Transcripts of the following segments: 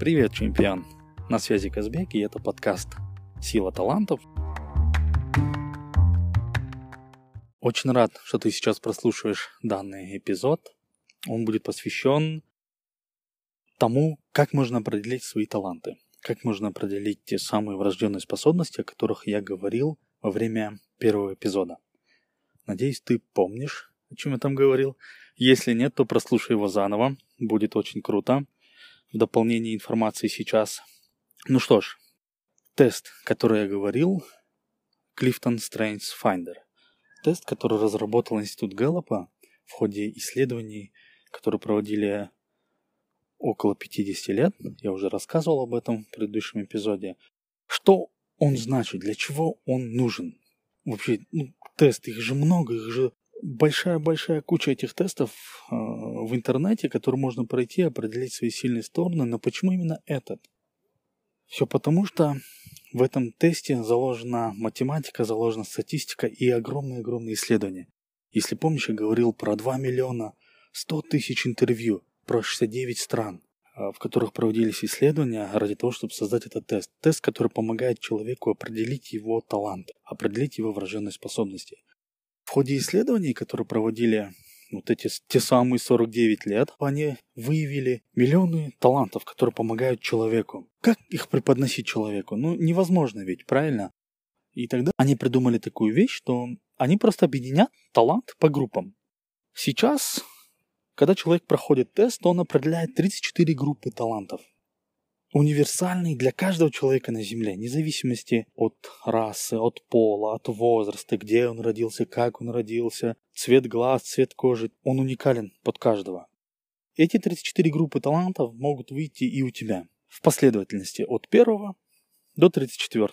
Привет, чемпион! На связи Казбек, и это подкаст «Сила талантов». Очень рад, что ты сейчас прослушиваешь данный эпизод. Он будет посвящен тому, как можно определить свои таланты, как можно определить те самые врожденные способности, о которых я говорил во время первого эпизода. Надеюсь, ты помнишь, о чем я там говорил. Если нет, то прослушай его заново, будет очень круто. В дополнение информации сейчас. Ну что ж, тест, который я говорил, Clifton Strengths Finder. Тест, который разработал Институт Гэллопа в ходе исследований, которые проводили около 50 лет. Я уже рассказывал об этом в предыдущем эпизоде. Что он значит, для чего он нужен? Вообще, ну, тест, их же много, их же большая-большая куча этих тестов э, в интернете, которые можно пройти, определить свои сильные стороны, но почему именно этот? Все потому, что в этом тесте заложена математика, заложена статистика и огромные-огромные исследования. Если помнишь, я говорил про 2 миллиона 100 тысяч интервью, про 69 стран, э, в которых проводились исследования ради того, чтобы создать этот тест. Тест, который помогает человеку определить его талант, определить его врожденные способности. В ходе исследований, которые проводили вот эти те самые 49 лет, они выявили миллионы талантов, которые помогают человеку. Как их преподносить человеку? Ну, невозможно ведь, правильно? И тогда они придумали такую вещь, что они просто объединят талант по группам. Сейчас, когда человек проходит тест, он определяет 34 группы талантов универсальный для каждого человека на Земле, вне зависимости от расы, от пола, от возраста, где он родился, как он родился, цвет глаз, цвет кожи. Он уникален под каждого. Эти 34 группы талантов могут выйти и у тебя в последовательности от первого до 34.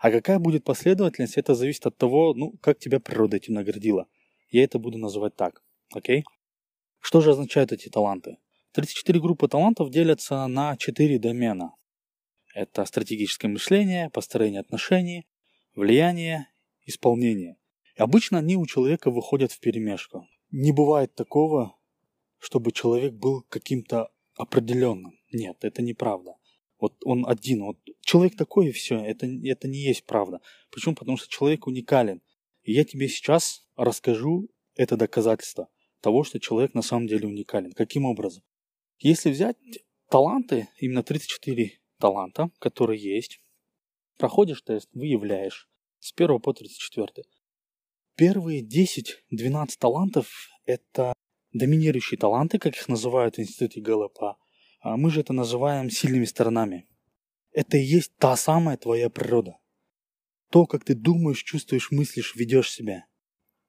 А какая будет последовательность, это зависит от того, ну, как тебя природа этим наградила. Я это буду называть так. Окей? Что же означают эти таланты? 34 группы талантов делятся на 4 домена. Это стратегическое мышление, построение отношений, влияние, исполнение. И обычно они у человека выходят в перемешку. Не бывает такого, чтобы человек был каким-то определенным. Нет, это неправда. Вот он один, вот человек такой и все, это, это не есть правда. Почему? Потому что человек уникален. И я тебе сейчас расскажу это доказательство того, что человек на самом деле уникален. Каким образом? Если взять таланты, именно 34 таланта, которые есть, проходишь тест, выявляешь с 1 по 34. Первые 10-12 талантов – это доминирующие таланты, как их называют в институте ГЛП. А мы же это называем сильными сторонами. Это и есть та самая твоя природа. То, как ты думаешь, чувствуешь, мыслишь, ведешь себя.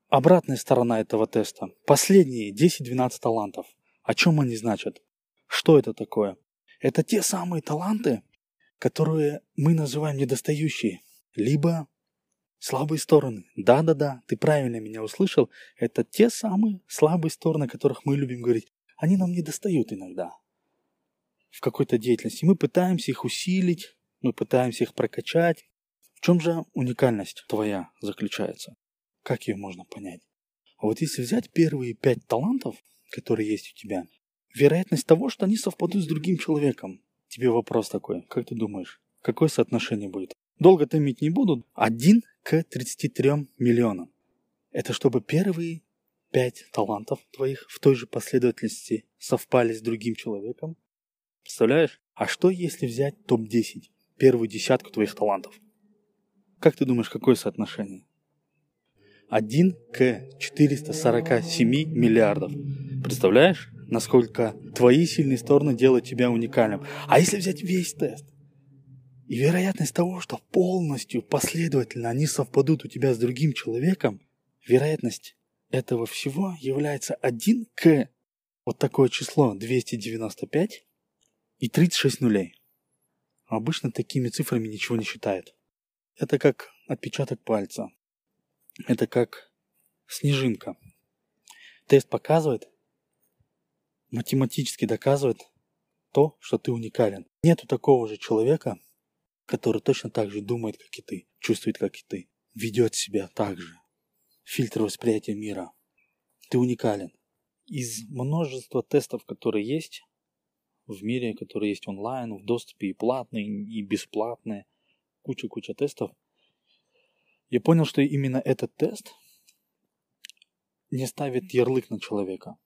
Обратная сторона этого теста. Последние 10-12 талантов. О чем они значат? Что это такое? Это те самые таланты, которые мы называем недостающие, либо слабые стороны. Да-да-да, ты правильно меня услышал. Это те самые слабые стороны, о которых мы любим говорить. Они нам не достают иногда в какой-то деятельности. Мы пытаемся их усилить, мы пытаемся их прокачать. В чем же уникальность твоя заключается? Как ее можно понять? А вот если взять первые пять талантов, которые есть у тебя, вероятность того, что они совпадут с другим человеком. Тебе вопрос такой, как ты думаешь, какое соотношение будет? Долго томить не буду. 1 к 33 миллионам. Это чтобы первые пять талантов твоих в той же последовательности совпали с другим человеком. Представляешь? А что если взять топ-10, первую десятку твоих талантов? Как ты думаешь, какое соотношение? 1 к 447 миллиардов. Представляешь? Насколько твои сильные стороны делают тебя уникальным. А если взять весь тест, и вероятность того, что полностью последовательно они совпадут у тебя с другим человеком, вероятность этого всего является 1 к вот такое число 295 и 36 нулей. Обычно такими цифрами ничего не считают. Это как отпечаток пальца. Это как снежинка. Тест показывает, математически доказывает то, что ты уникален. Нету такого же человека, который точно так же думает, как и ты, чувствует, как и ты, ведет себя так же. Фильтр восприятия мира. Ты уникален. Из множества тестов, которые есть, в мире, которые есть онлайн, в доступе и платные, и бесплатные, куча-куча тестов. Я понял, что именно этот тест не ставит ярлык на человека.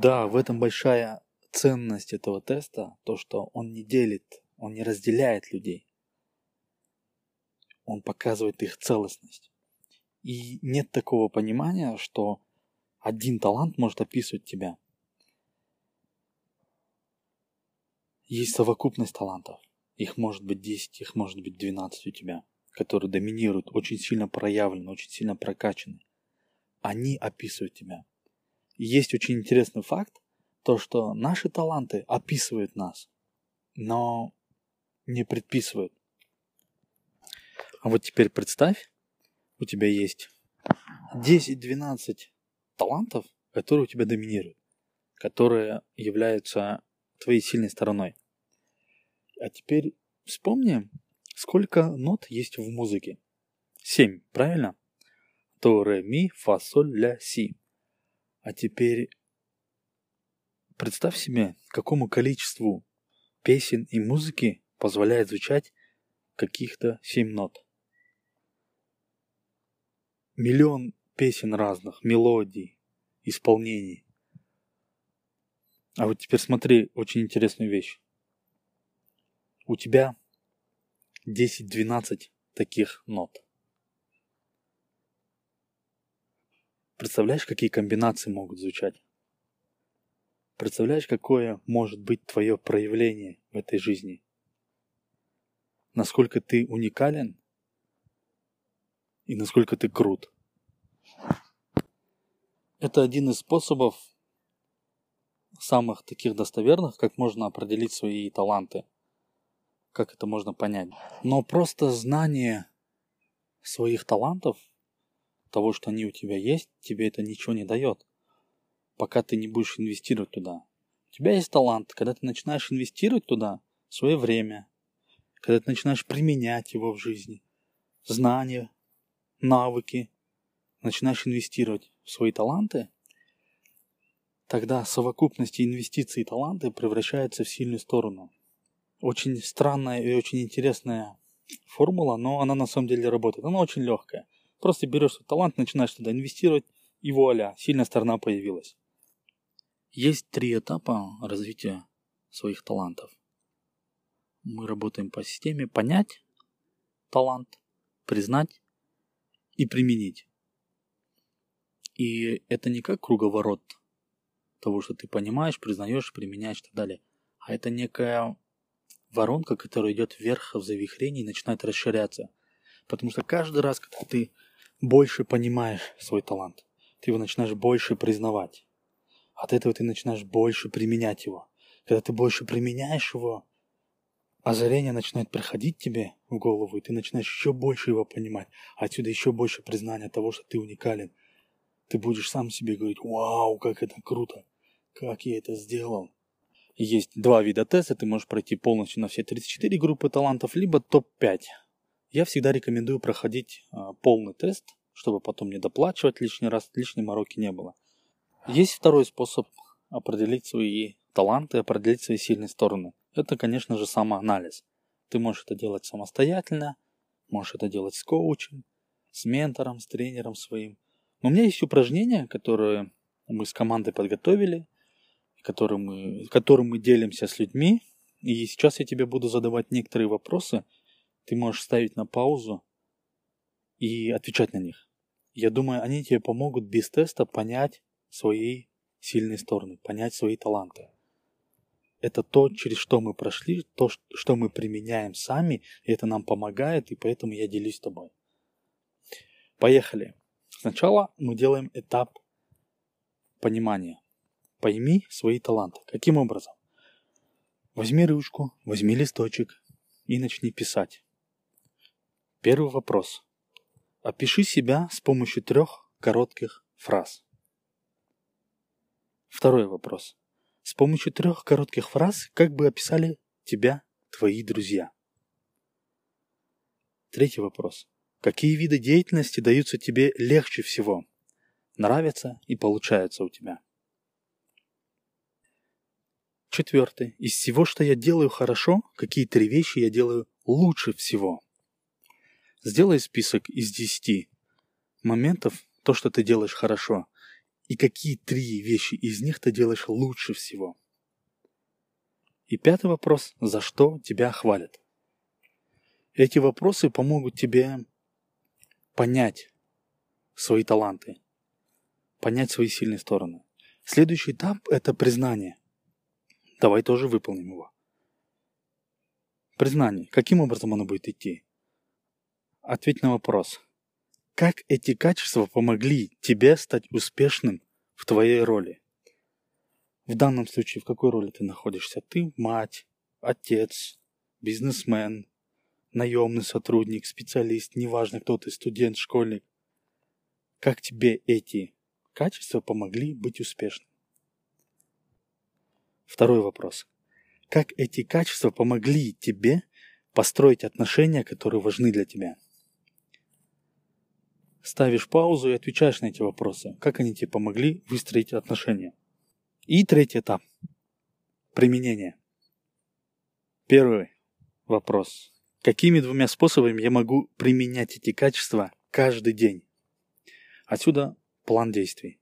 Да, в этом большая ценность этого теста, то, что он не делит, он не разделяет людей. Он показывает их целостность. И нет такого понимания, что один талант может описывать тебя. Есть совокупность талантов. Их может быть 10, их может быть 12 у тебя, которые доминируют, очень сильно проявлены, очень сильно прокачаны. Они описывают тебя. Есть очень интересный факт, то, что наши таланты описывают нас, но не предписывают. А вот теперь представь, у тебя есть 10-12 талантов, которые у тебя доминируют, которые являются твоей сильной стороной. А теперь вспомни, сколько нот есть в музыке. Семь, правильно? То, ре, ми, фа, соль, ля, си. А теперь представь себе, какому количеству песен и музыки позволяет звучать каких-то семь нот. Миллион песен разных, мелодий, исполнений. А вот теперь смотри очень интересную вещь. У тебя 10-12 таких нот. Представляешь, какие комбинации могут звучать? Представляешь, какое может быть твое проявление в этой жизни? Насколько ты уникален и насколько ты крут. Это один из способов самых таких достоверных, как можно определить свои таланты. Как это можно понять. Но просто знание своих талантов того, что они у тебя есть, тебе это ничего не дает, пока ты не будешь инвестировать туда. У тебя есть талант, когда ты начинаешь инвестировать туда свое время, когда ты начинаешь применять его в жизни, знания, навыки, начинаешь инвестировать в свои таланты, тогда совокупность инвестиций и таланты превращаются в сильную сторону. Очень странная и очень интересная формула, но она на самом деле работает. Она очень легкая. Просто берешь свой талант, начинаешь туда инвестировать, и вуаля, сильная сторона появилась. Есть три этапа развития своих талантов. Мы работаем по системе понять талант, признать и применить. И это не как круговорот того, что ты понимаешь, признаешь, применяешь и так далее, а это некая воронка, которая идет вверх в завихрении и начинает расширяться. Потому что каждый раз, когда ты больше понимаешь свой талант. Ты его начинаешь больше признавать. От этого ты начинаешь больше применять его. Когда ты больше применяешь его, озарение начинает приходить тебе в голову, и ты начинаешь еще больше его понимать. Отсюда еще больше признания того, что ты уникален. Ты будешь сам себе говорить, вау, как это круто, как я это сделал. Есть два вида теста, ты можешь пройти полностью на все 34 группы талантов, либо топ-5 я всегда рекомендую проходить а, полный тест, чтобы потом не доплачивать лишний раз, лишней мороки не было. Есть второй способ определить свои таланты, определить свои сильные стороны. Это, конечно же, самоанализ. Ты можешь это делать самостоятельно, можешь это делать с коучем, с ментором, с тренером своим. Но у меня есть упражнения, которые мы с командой подготовили, которые мы, которым мы делимся с людьми. И сейчас я тебе буду задавать некоторые вопросы – ты можешь ставить на паузу и отвечать на них. Я думаю, они тебе помогут без теста понять свои сильные стороны, понять свои таланты. Это то, через что мы прошли, то, что мы применяем сами, и это нам помогает, и поэтому я делюсь с тобой. Поехали. Сначала мы делаем этап понимания. Пойми свои таланты. Каким образом? Возьми ручку, возьми листочек и начни писать. Первый вопрос. Опиши себя с помощью трех коротких фраз. Второй вопрос. С помощью трех коротких фраз как бы описали тебя твои друзья. Третий вопрос. Какие виды деятельности даются тебе легче всего, нравятся и получаются у тебя? Четвертый. Из всего, что я делаю хорошо, какие три вещи я делаю лучше всего? Сделай список из десяти моментов, то, что ты делаешь хорошо, и какие три вещи из них ты делаешь лучше всего. И пятый вопрос, за что тебя хвалят. Эти вопросы помогут тебе понять свои таланты, понять свои сильные стороны. Следующий этап – это признание. Давай тоже выполним его. Признание. Каким образом оно будет идти? Ответь на вопрос. Как эти качества помогли тебе стать успешным в твоей роли? В данном случае в какой роли ты находишься? Ты мать, отец, бизнесмен, наемный сотрудник, специалист, неважно кто ты, студент, школьник. Как тебе эти качества помогли быть успешным? Второй вопрос. Как эти качества помогли тебе построить отношения, которые важны для тебя? Ставишь паузу и отвечаешь на эти вопросы. Как они тебе помогли выстроить отношения? И третий этап. Применение. Первый вопрос. Какими двумя способами я могу применять эти качества каждый день? Отсюда план действий.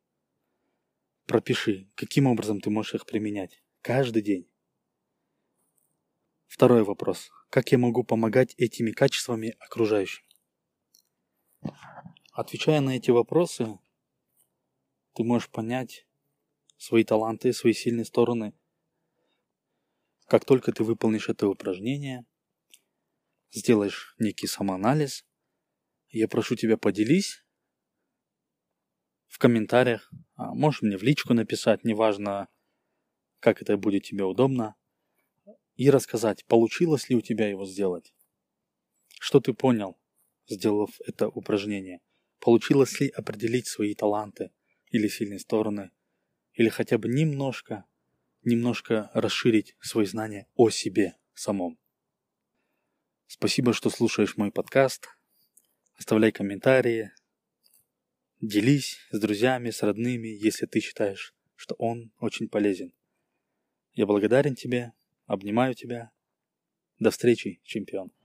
Пропиши, каким образом ты можешь их применять каждый день. Второй вопрос. Как я могу помогать этими качествами окружающим? Отвечая на эти вопросы, ты можешь понять свои таланты, свои сильные стороны. Как только ты выполнишь это упражнение, сделаешь некий самоанализ, я прошу тебя поделись в комментариях, а можешь мне в личку написать, неважно, как это будет тебе удобно, и рассказать, получилось ли у тебя его сделать. Что ты понял, сделав это упражнение? Получилось ли определить свои таланты или сильные стороны? Или хотя бы немножко, немножко расширить свои знания о себе самом? Спасибо, что слушаешь мой подкаст. Оставляй комментарии. Делись с друзьями, с родными, если ты считаешь, что он очень полезен. Я благодарен тебе, обнимаю тебя. До встречи, чемпион.